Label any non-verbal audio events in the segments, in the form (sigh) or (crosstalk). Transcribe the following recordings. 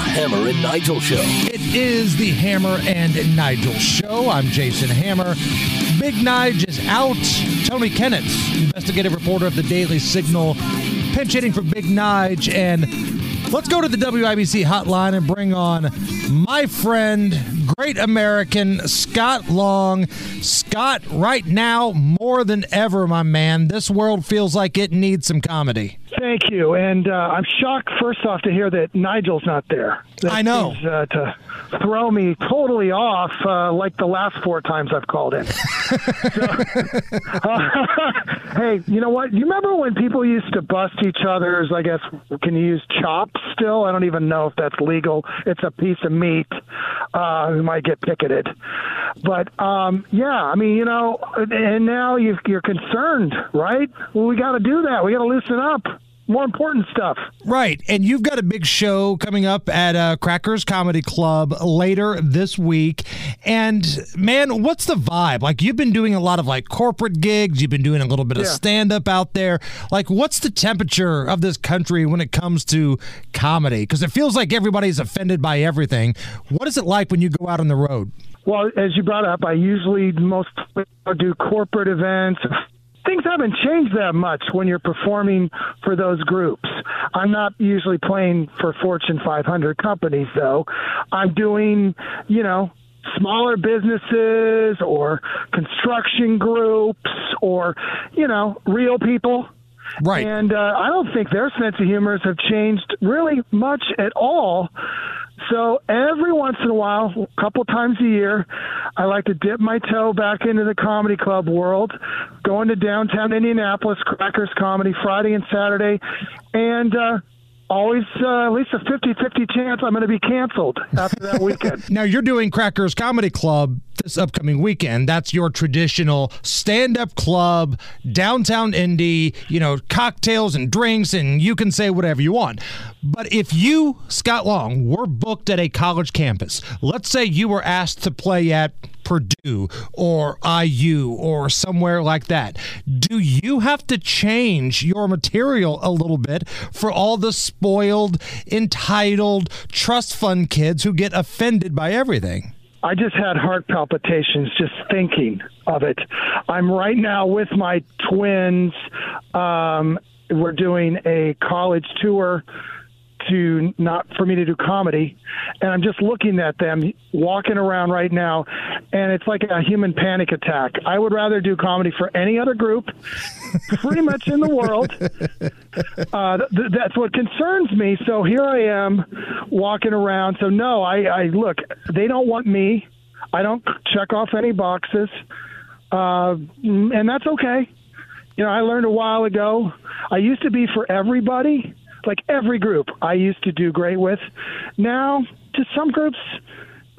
Hammer and Nigel Show. It is the Hammer and Nigel Show. I'm Jason Hammer. Big Nige is out. Tony Kinnett, investigative reporter of the Daily Signal, pinch hitting for Big Nige. And let's go to the WIBC hotline and bring on my friend, great American, Scott Long. Scott, right now, more than ever, my man, this world feels like it needs some comedy. Thank you. And uh, I'm shocked, first off, to hear that Nigel's not there. That I know. is, uh, to throw me totally off, uh, like the last four times I've called in. (laughs) So- (laughs) hey, you know what? You remember when people used to bust each other's, I guess, can you use chops still? I don't even know if that's legal. It's a piece of meat. Might get picketed. But um, yeah, I mean, you know, and now you you're concerned, right? Well, we got to do that. We got to loosen up. More important stuff. Right. And you've got a big show coming up at uh, Crackers Comedy Club later this week. And man, what's the vibe? Like, you've been doing a lot of like corporate gigs, you've been doing a little bit of Yeah. stand up out there. Like, what's the temperature of this country when it comes to comedy? Because it feels like everybody's offended by everything. What is it like when you go out on the road? Well, as you brought up, I usually most do corporate events. Things haven't changed that much when you're performing for those groups. I'm not usually playing for Fortune 500 companies, though. I'm doing, you know, smaller businesses or construction groups or, you know, real people. Right. And uh, I don't think their sense of humors have changed really much at all. So every once in a while, a couple times a year, I like to dip my toe back into the comedy club world, going to downtown Indianapolis, Crackers Comedy, Friday and Saturday, and uh, always uh, at least a 50 50 chance I'm going to be canceled after that weekend. (laughs) Now you're doing Crackers Comedy Club this upcoming weekend. That's your traditional stand-up club, downtown Indy, you know, cocktails and drinks and you can say whatever you want. But if you, Scott Long, were booked at a college campus, let's say you were asked to play at Purdue or IU or somewhere like that, do you have to change your material a little bit for all the spoiled, entitled, trust fund kids who get offended by everything? I just had heart palpitations just thinking of it. I'm right now with my twins. Um, we're doing a college tour to not for me to do comedy and i'm just looking at them walking around right now and it's like a human panic attack i would rather do comedy for any other group (laughs) pretty much in the world (laughs) uh, th- that's what concerns me. So here I am walking around. So no, I, I look. They don't want me. I don't check off any boxes, uh, and that's okay. You know, I learned a while ago. I used to be for everybody, like every group. I used to do great with. Now, to some groups,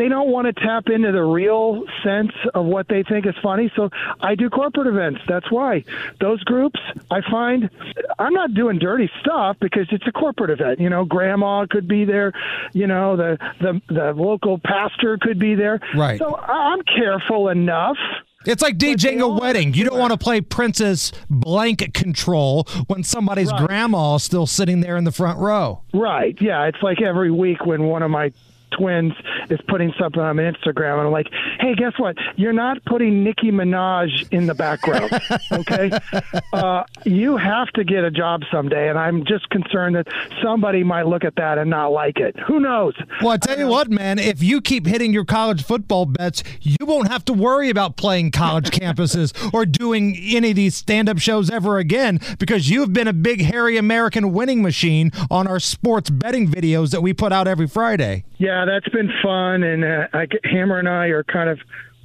they don't want to tap into the real sense of what they think is funny. So I do corporate events. That's why those groups I find I'm not doing dirty stuff because it's a corporate event. You know, grandma could be there. You know, the the the local pastor could be there. Right. So I'm careful enough. It's like DJing a wedding. You don't want to play Princess Blanket Control when somebody's Right. grandma is still sitting there in the front row. Right. Yeah. It's like every week when one of my twins is putting something on Instagram, and I'm like, hey, guess what? You're not putting Nicki Minaj in the background. (laughs) okay. uh, you have to get a job someday, and I'm just concerned that somebody might look at that and not like it. Who knows? Well, I tell you what, man, if you keep hitting your college football bets, you won't have to worry about playing college (laughs) campuses or doing any of these stand up shows ever again because you've been a big, hairy American winning machine on our sports betting videos that we put out every Friday. Yeah, that's been fun, and uh, I, Hammer and I are kind of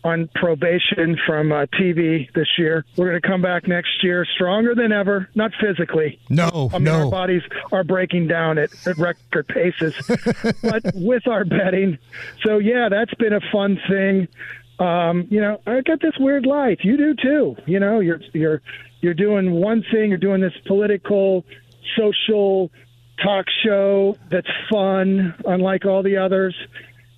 on probation from uh, TV this year. We're going to come back next year stronger than ever, not physically. No, I mean, our bodies are breaking down at, at record paces, (laughs) but with our betting. So, yeah, that's been a fun thing. Um, you know, I got this weird life. You do too. You know, you're you're you're doing one thing. You're doing this political, social talk show that's fun, unlike all the others.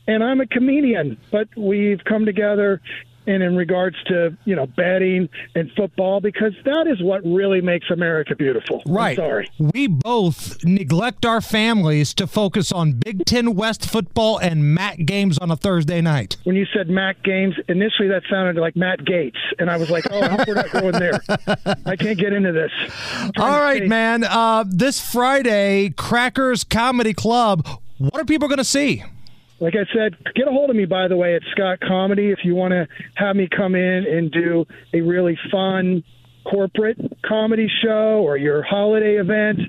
And I'm a comedian, but we've come together and in regards to you know betting and football because that is what really makes America beautiful. I'm Right. sorry. We both neglect our families to focus on Big Ten West football and MAC games on a Thursday night. When you said Matt Games, initially that sounded like Matt Gates, and I was like, "Oh, I hope we're not going there. I can't get into this." I'm All right, stay- man. Uh, this Friday, Crackers Comedy Club. What are people going to see? Like I said, get a hold of me, by the way, at Scott Comedy if you want to have me come in and do a really fun corporate comedy show or your holiday event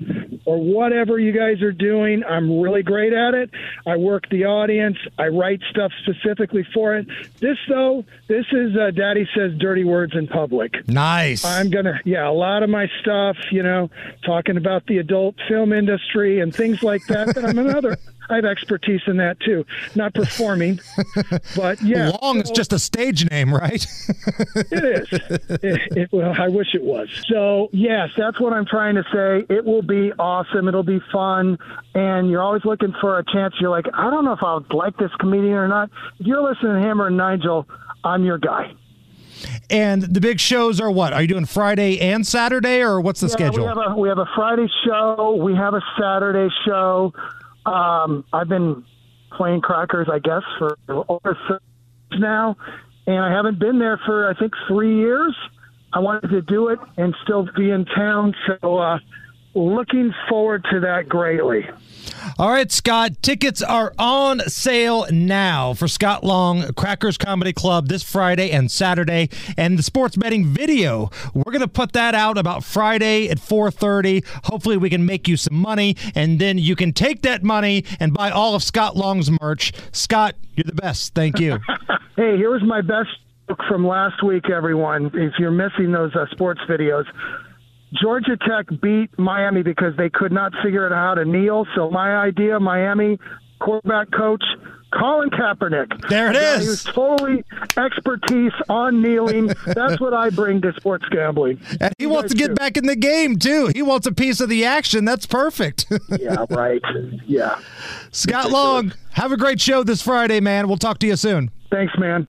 or whatever you guys are doing. I'm really great at it. I work the audience, I write stuff specifically for it. This, though, this is uh, Daddy Says Dirty Words in Public. Nice. I'm gonna, yeah, a lot of my stuff, you know, talking about the adult film industry and things like that. But I'm another, I have expertise in that too. Not performing, (laughs) but yeah, Long is just a stage name, right? (laughs) it is. It, it, well, I wish it was. So yes, that's what I'm trying to say. It will be awesome. It'll be fun, and you're always looking for a chance. You're like, I don't know if I'll like this comedian or not. If you're listening to Hammer and Nigel, I'm your guy. and the big shows are what? Are you doing Friday and Saturday, or what's the Yeah, schedule? We have a we have a Friday show. We have a Saturday show. Um, I've been playing crackers, I guess, for over six now, and I haven't been there for I think three years. I wanted to do it and still be in town, so uh, looking forward to that greatly. All right, Scott. Tickets are on sale now for Scott Long Crackers Comedy Club this Friday and Saturday, and the sports betting video. We're gonna put that out about Friday at 4:30. Hopefully, we can make you some money, and then you can take that money and buy all of Scott Long's merch. Scott, you're the best. Thank you. (laughs) Hey, here was my best from last week, everyone. If you're missing those uh, sports videos, Georgia Tech beat Miami because they could not figure out how to kneel. So my idea, Miami quarterback coach Colin Kaepernick. There it is. Guy totally expertise on kneeling. That's what I bring to sports gambling. And he wants to get too. back in the game too. He wants a piece of the action. That's perfect. (laughs) Yeah, right. Yeah. Scott Long, have a great show this Friday, man. We'll talk to you soon. Thanks, man.